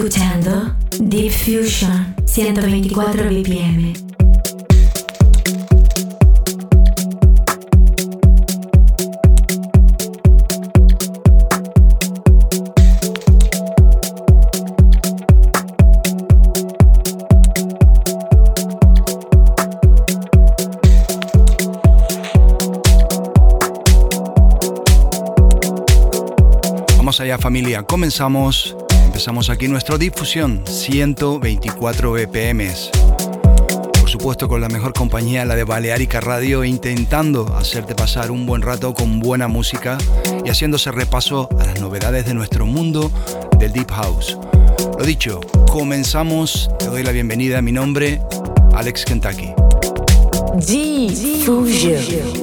escuchando Deep Fusion 124 BPM. allá familia, comenzamos, empezamos aquí nuestra difusión 124 BPM. Por supuesto con la mejor compañía, la de Balearica Radio, intentando hacerte pasar un buen rato con buena música y haciéndose repaso a las novedades de nuestro mundo del Deep House. Lo dicho, comenzamos, te doy la bienvenida, mi nombre, Alex Kentucky. Deep Fusion.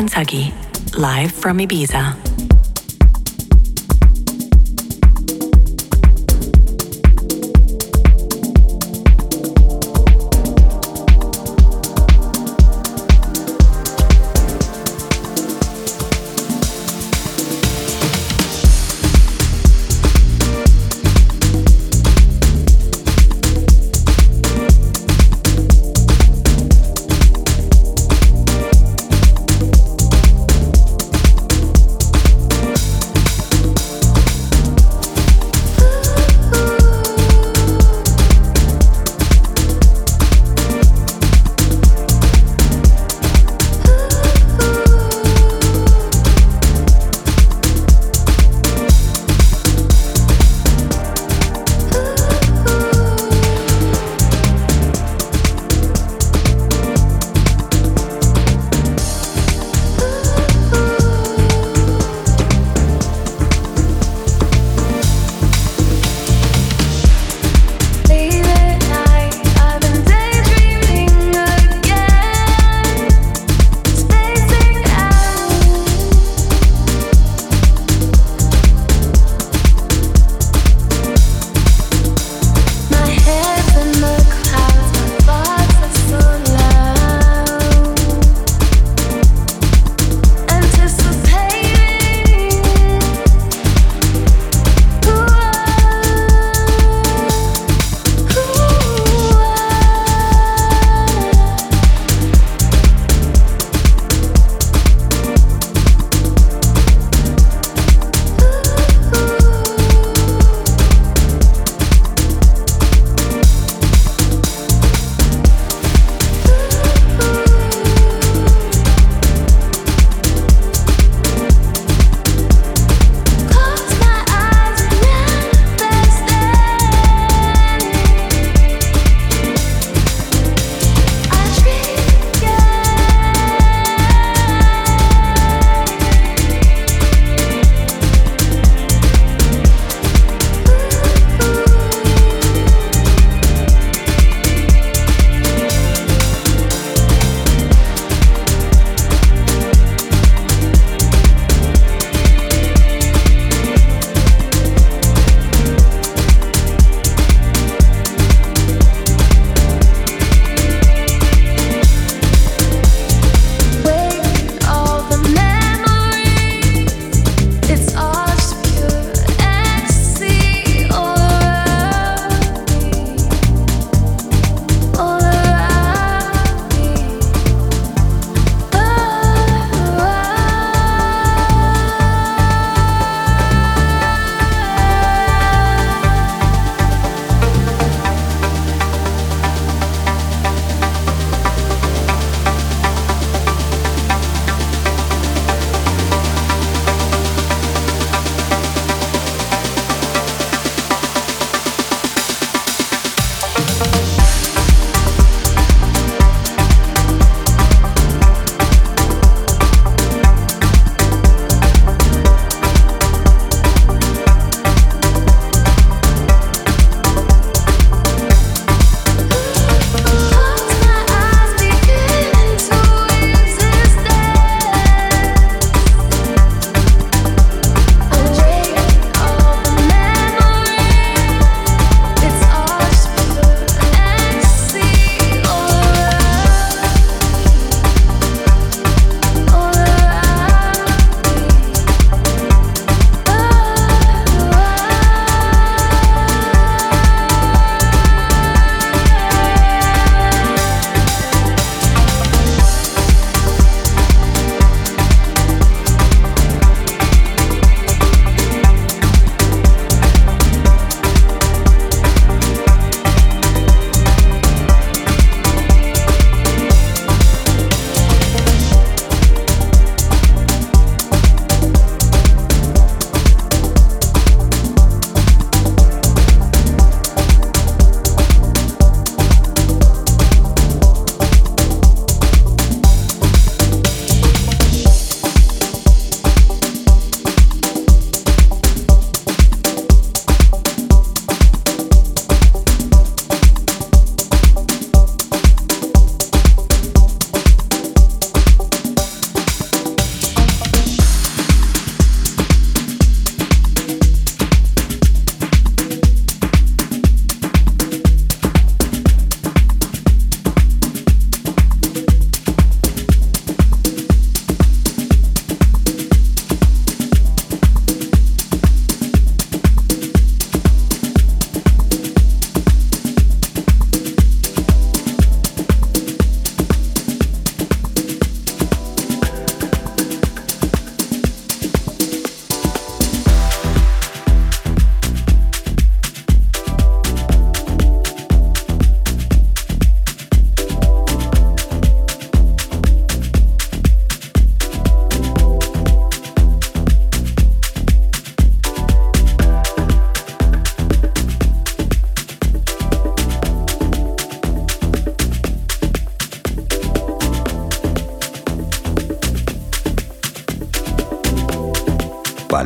Kentucky, live from Ibiza.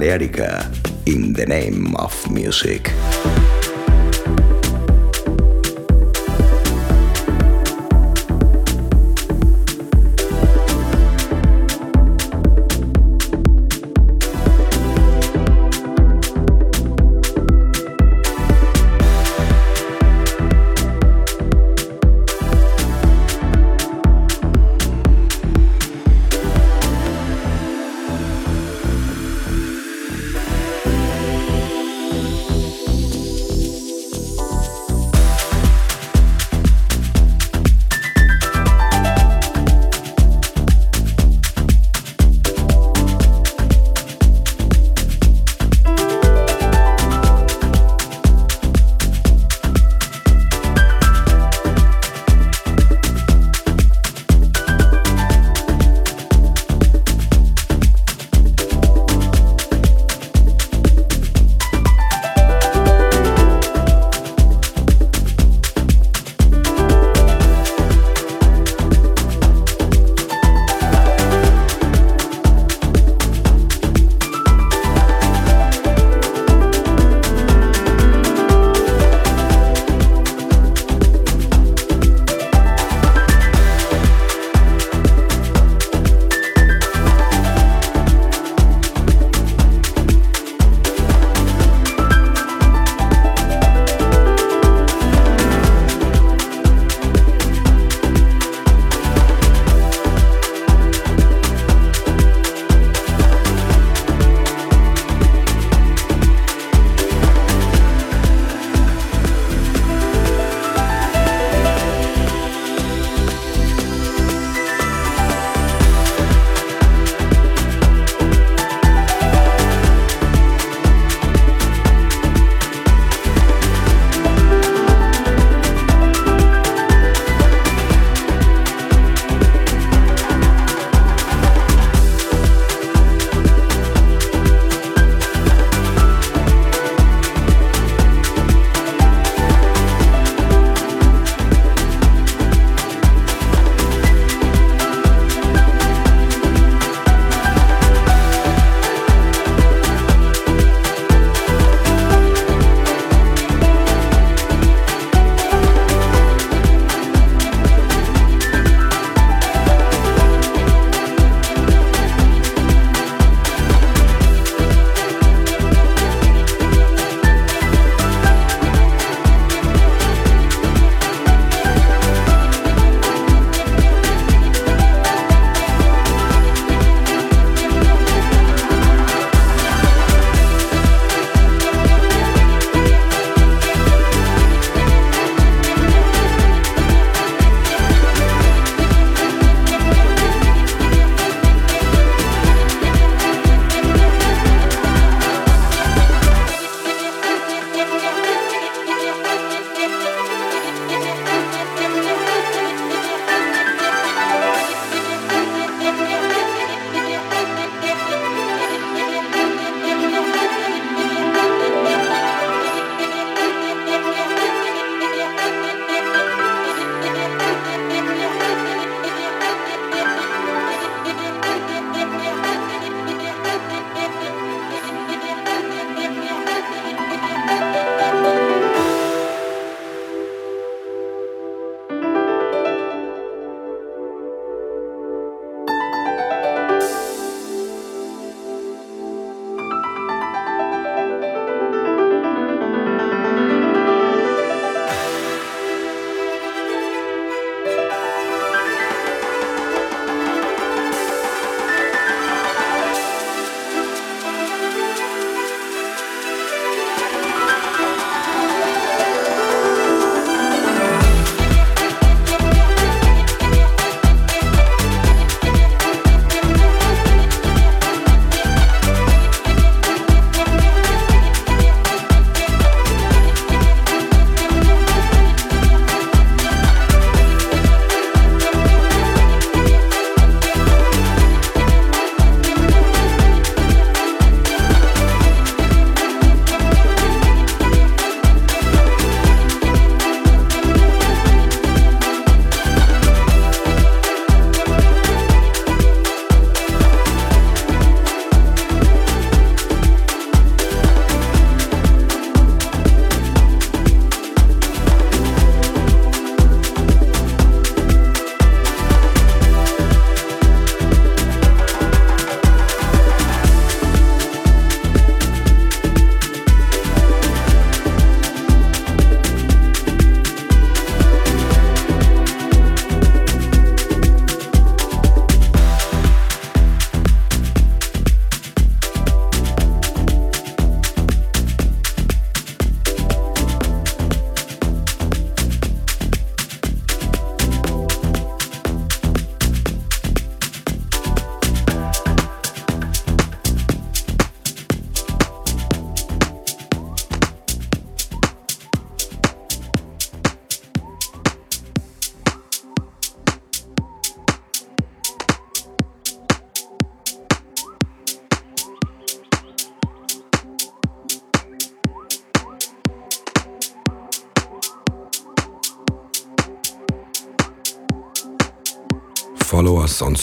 Balearica in the name of music.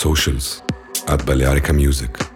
Socials at Balearica Music.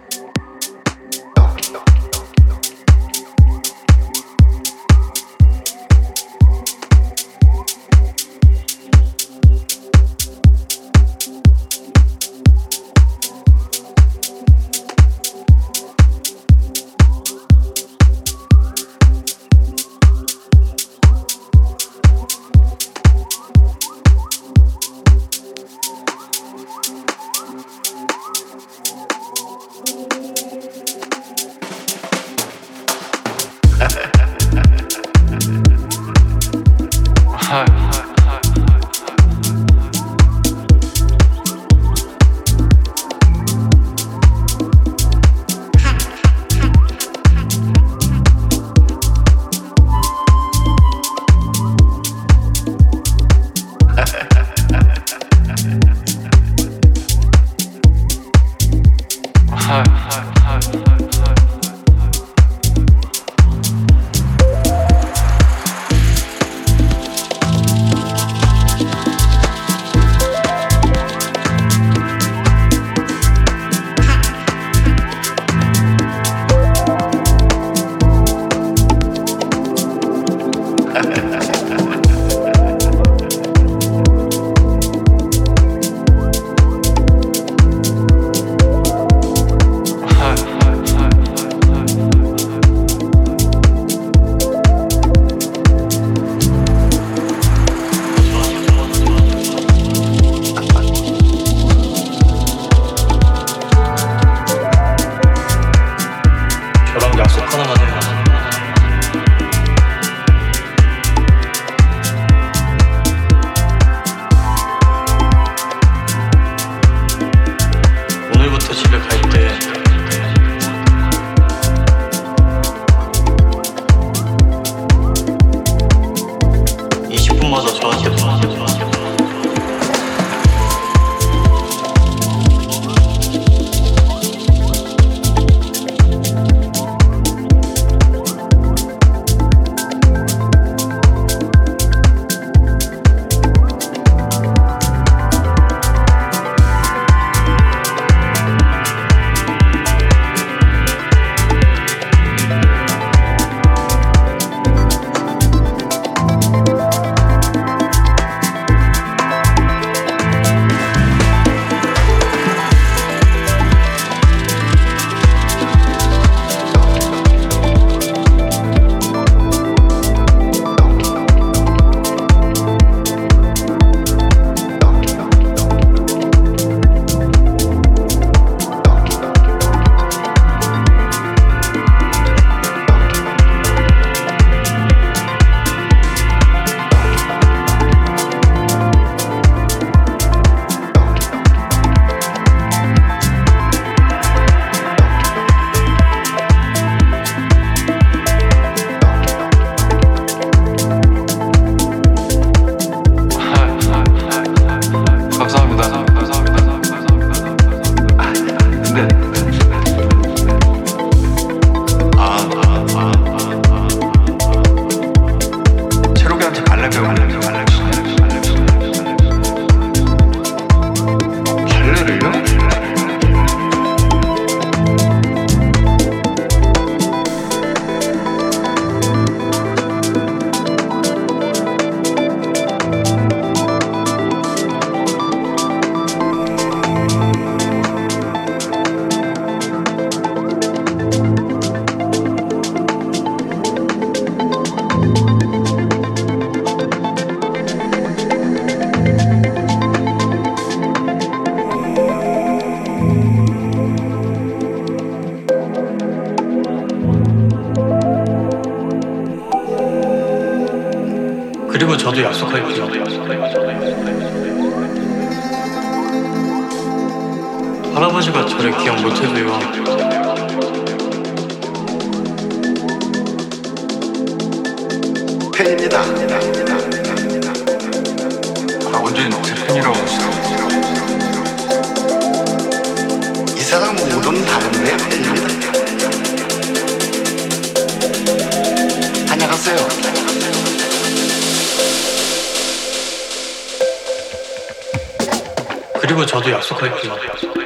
と約束が決まっ。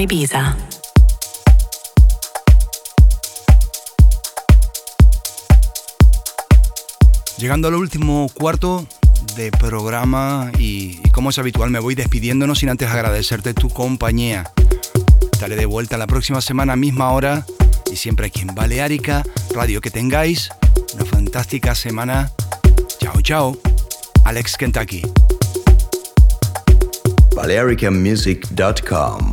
From Ibiza. Llegando al último cuarto de programa y, y, como es habitual me voy despidiéndonos sin antes agradecerte tu compañía. Estaré de vuelta la próxima semana, misma hora y siempre aquí en Baleárica Radio. Que tengáis una fantástica semana. Chao, chao. Alex Kentucky. BalearicaMusic.com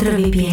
124 BPM.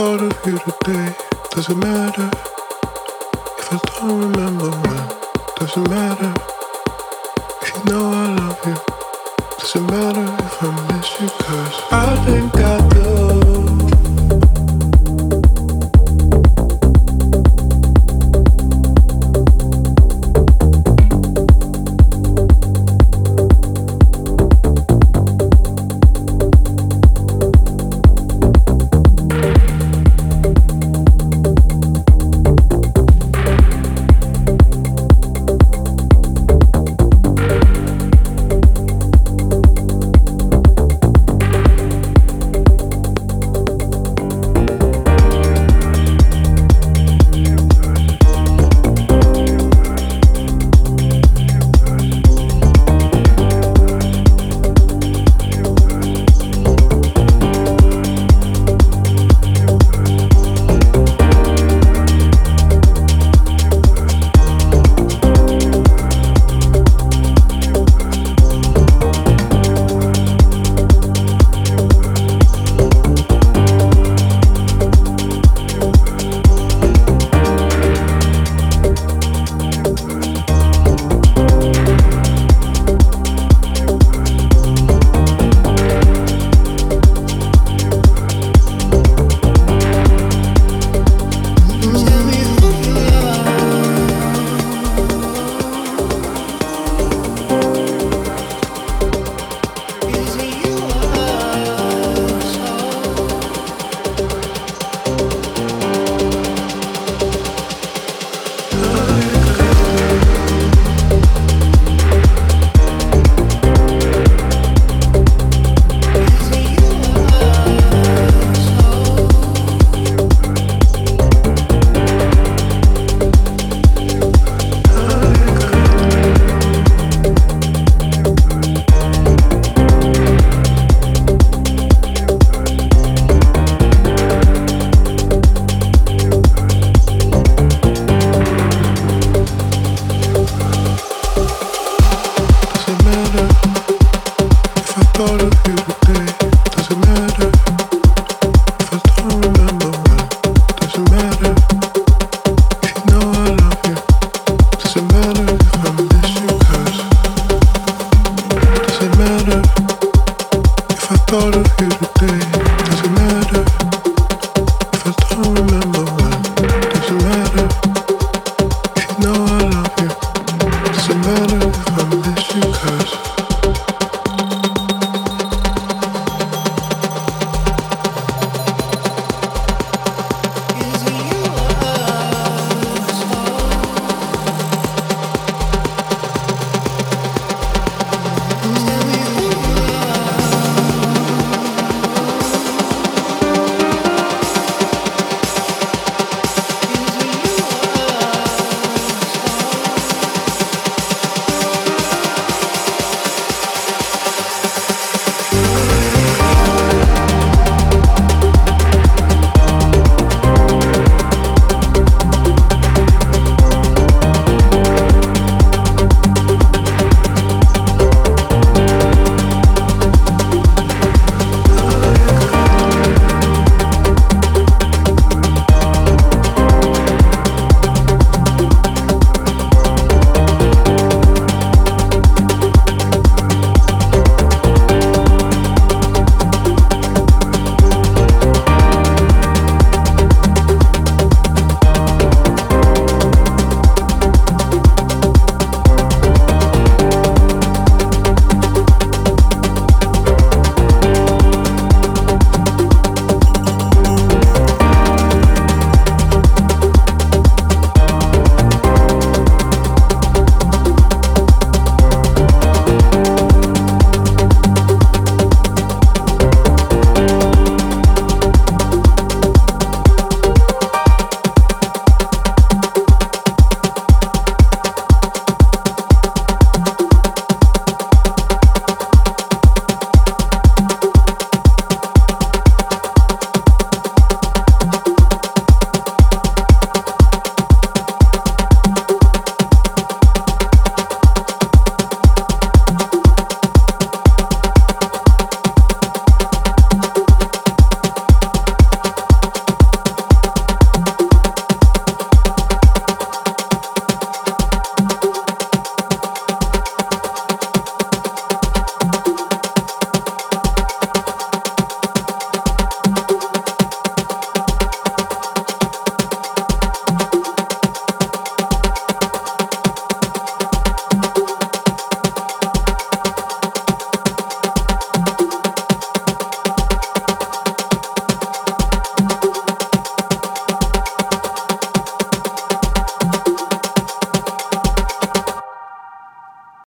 thought of you today. Doesn't matter if I don't remember when. Doesn't matter if you know I love you. Doesn't matter if I miss you, cause I think I.